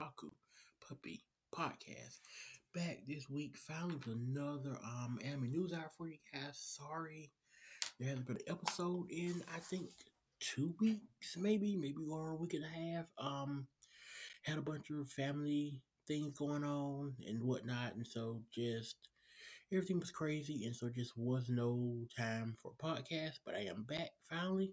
Otaku Puppy Podcast. Back this week, finally with another um anime news out for you guys. Sorry, there hasn't been an episode in I think two weeks, maybe, maybe or a week and a half. Um, had a bunch of family things going on and whatnot, and so just everything was crazy, and so just was no time for podcast. But I am back finally.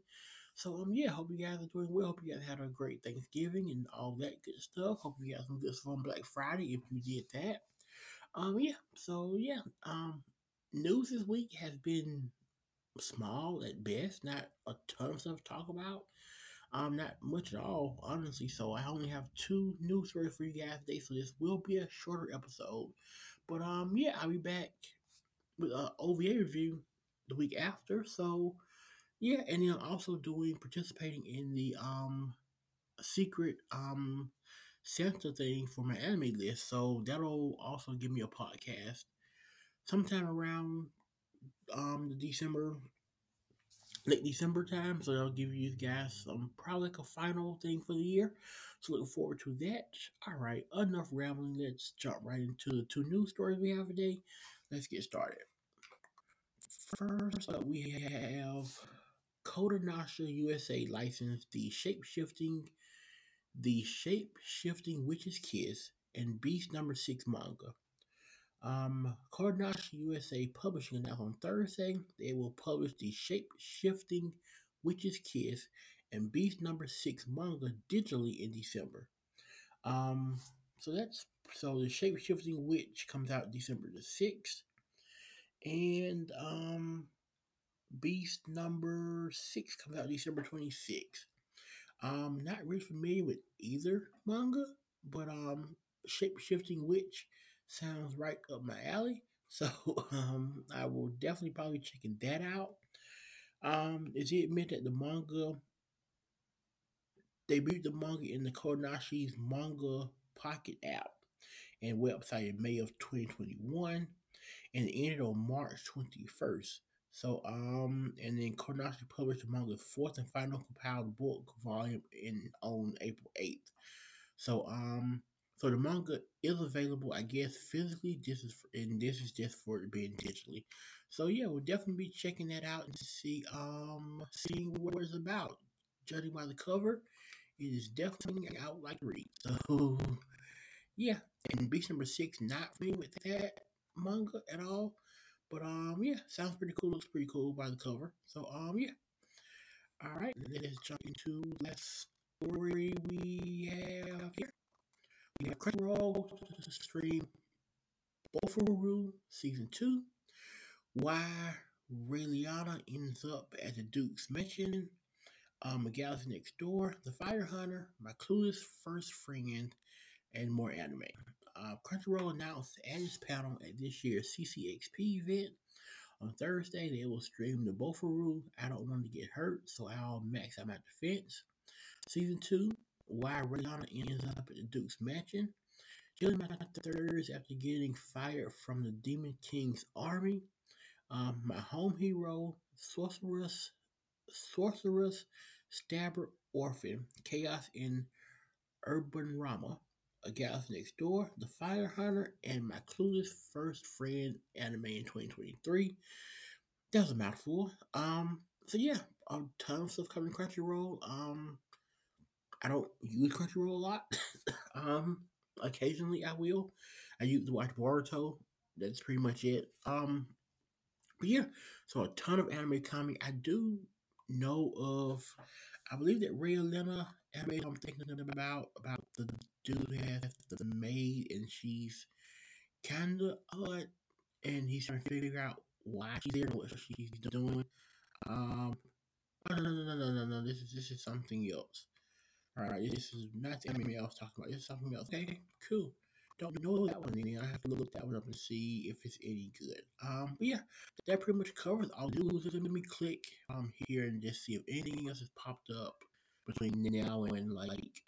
So um yeah, hope you guys are doing well. Hope you guys had a great Thanksgiving and all that good stuff. Hope you guys some good on Black Friday if you did that. Um yeah, so yeah, um news this week has been small at best, not a ton of stuff to talk about. Um, not much at all, honestly. So I only have two news stories for you guys today. So this will be a shorter episode. But um, yeah, I'll be back with a OVA review the week after. So yeah, and then also doing participating in the um secret um Santa thing for my anime list. So that'll also give me a podcast sometime around um the December late December time. So I'll give you guys some probably like a final thing for the year. So looking forward to that. All right, enough rambling. Let's jump right into the two news stories we have today. Let's get started. First up, we have Kodansha USA licensed the shape shifting, the shape shifting witch's kiss and Beast number six manga. Um, Kodansha USA Publishing announced on Thursday they will publish the shape shifting witch's kiss and Beast number six manga digitally in December. Um, so that's so the shape shifting witch comes out December the sixth, and um Beast number six comes out December 26th. Um, not really familiar with either manga, but um, Shape Shifting Witch sounds right up my alley. So um, I will definitely probably checking that out. Um, is it meant that the manga debuted the manga in the Kodansha's manga pocket app and website in May of 2021 and ended on March 21st. So, um, and then Kodansha published the manga's fourth and final compiled book volume in on April 8th. So, um, so the manga is available, I guess, physically. This is for, and this is just for it being digitally. So yeah, we'll definitely be checking that out and to see, um, seeing what it's about. Judging by the cover, it is definitely out like read. So yeah, and Beast number six, not familiar with that manga at all. But um, yeah, sounds pretty cool. Looks pretty cool by the cover. So um, yeah. All right, let's jump into the last story we have here. We have Crunchyroll stream Bofuri season two. Why Raeliana ends up at the Duke's mansion. Um, a galaxy next door, the Fire Hunter, my clueless first friend, and more anime uh, Crunchyroll announced at its panel at this year's CCXP event on Thursday they will stream the Bofuri. I don't want to get hurt, so I'll max out my defense. Season 2, why Raeliana ends up at the Duke's mansion. Killing my thirds after getting fired from the Demon King's army. Um, my home hero, Sorceress, Sorceress, Stabber, Orphen, Chaos in Urban Rama a Galaxy Next Door, The Fire Hunter, and my clueless first friend anime in 2023. That was a mouthful. Um, so yeah, a ton of stuff coming Crunchyroll. Um, I don't use Crunchyroll a lot. um, occasionally I will. I use to watch Boruto. That's pretty much it. Um, but yeah, so a ton of anime coming. I do know of. I believe that Raeliana anime I'm thinking about about the dude has the maid and she's kinda odd and he's trying to figure out why she's there and what she's doing. Um no no no no no no this is this is something else. Alright, this is not the anime I was talking about. This is something else. Okay, cool. Don't know that one any. I have to look that one up and see if it's any good. Um, but yeah, that pretty much covers all the news. Let me click um here and just see if anything else has popped up between now and like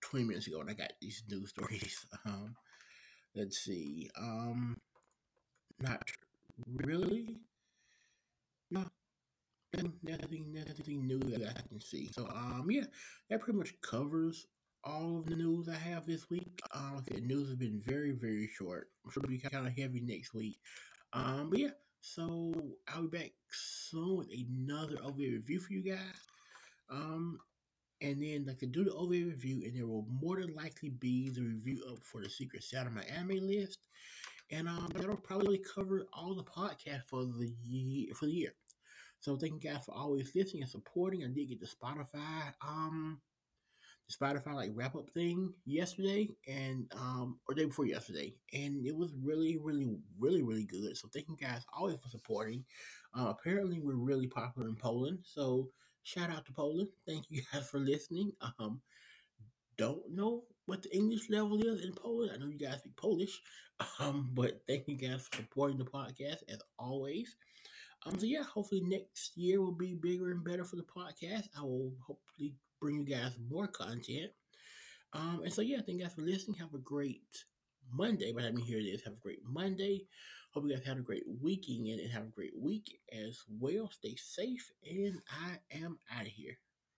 20 minutes ago and I got these news stories. Um, let's see. Um, not really. No, nothing, nothing, nothing new that I can see. So, um, yeah, that pretty much covers all of the news I have this week. Um, the news has been very, very short. I'm sure it'll be kind of heavy next week. Um, but yeah, so I'll be back soon with another OVA review for you guys. Um, and then like to do the OVA review, and there will more than likely be the review up for the Secret Santa my anime list, and um, that'll probably cover all the podcast for the year for the year. So thank you guys for always listening and supporting. I did get the Spotify um Spotify like wrap up thing yesterday and um or day before yesterday, and it was really, really, really, really good. So thank you guys always for supporting. Uh, apparently, we're really popular in Poland, so shout out to Poland. Thank you guys for listening. Um, don't know what the English level is in Poland. I know you guys speak Polish, um, but thank you guys for supporting the podcast as always. Um, so yeah, hopefully next year will be bigger and better for the podcast. I will hopefully bring you guys more content. Um, and so yeah, thank you guys for listening. Have a great Monday. By the time you hear this, have a great Monday. Hope you guys had a great weekend and have a great week as well. Stay safe, and I am out of here.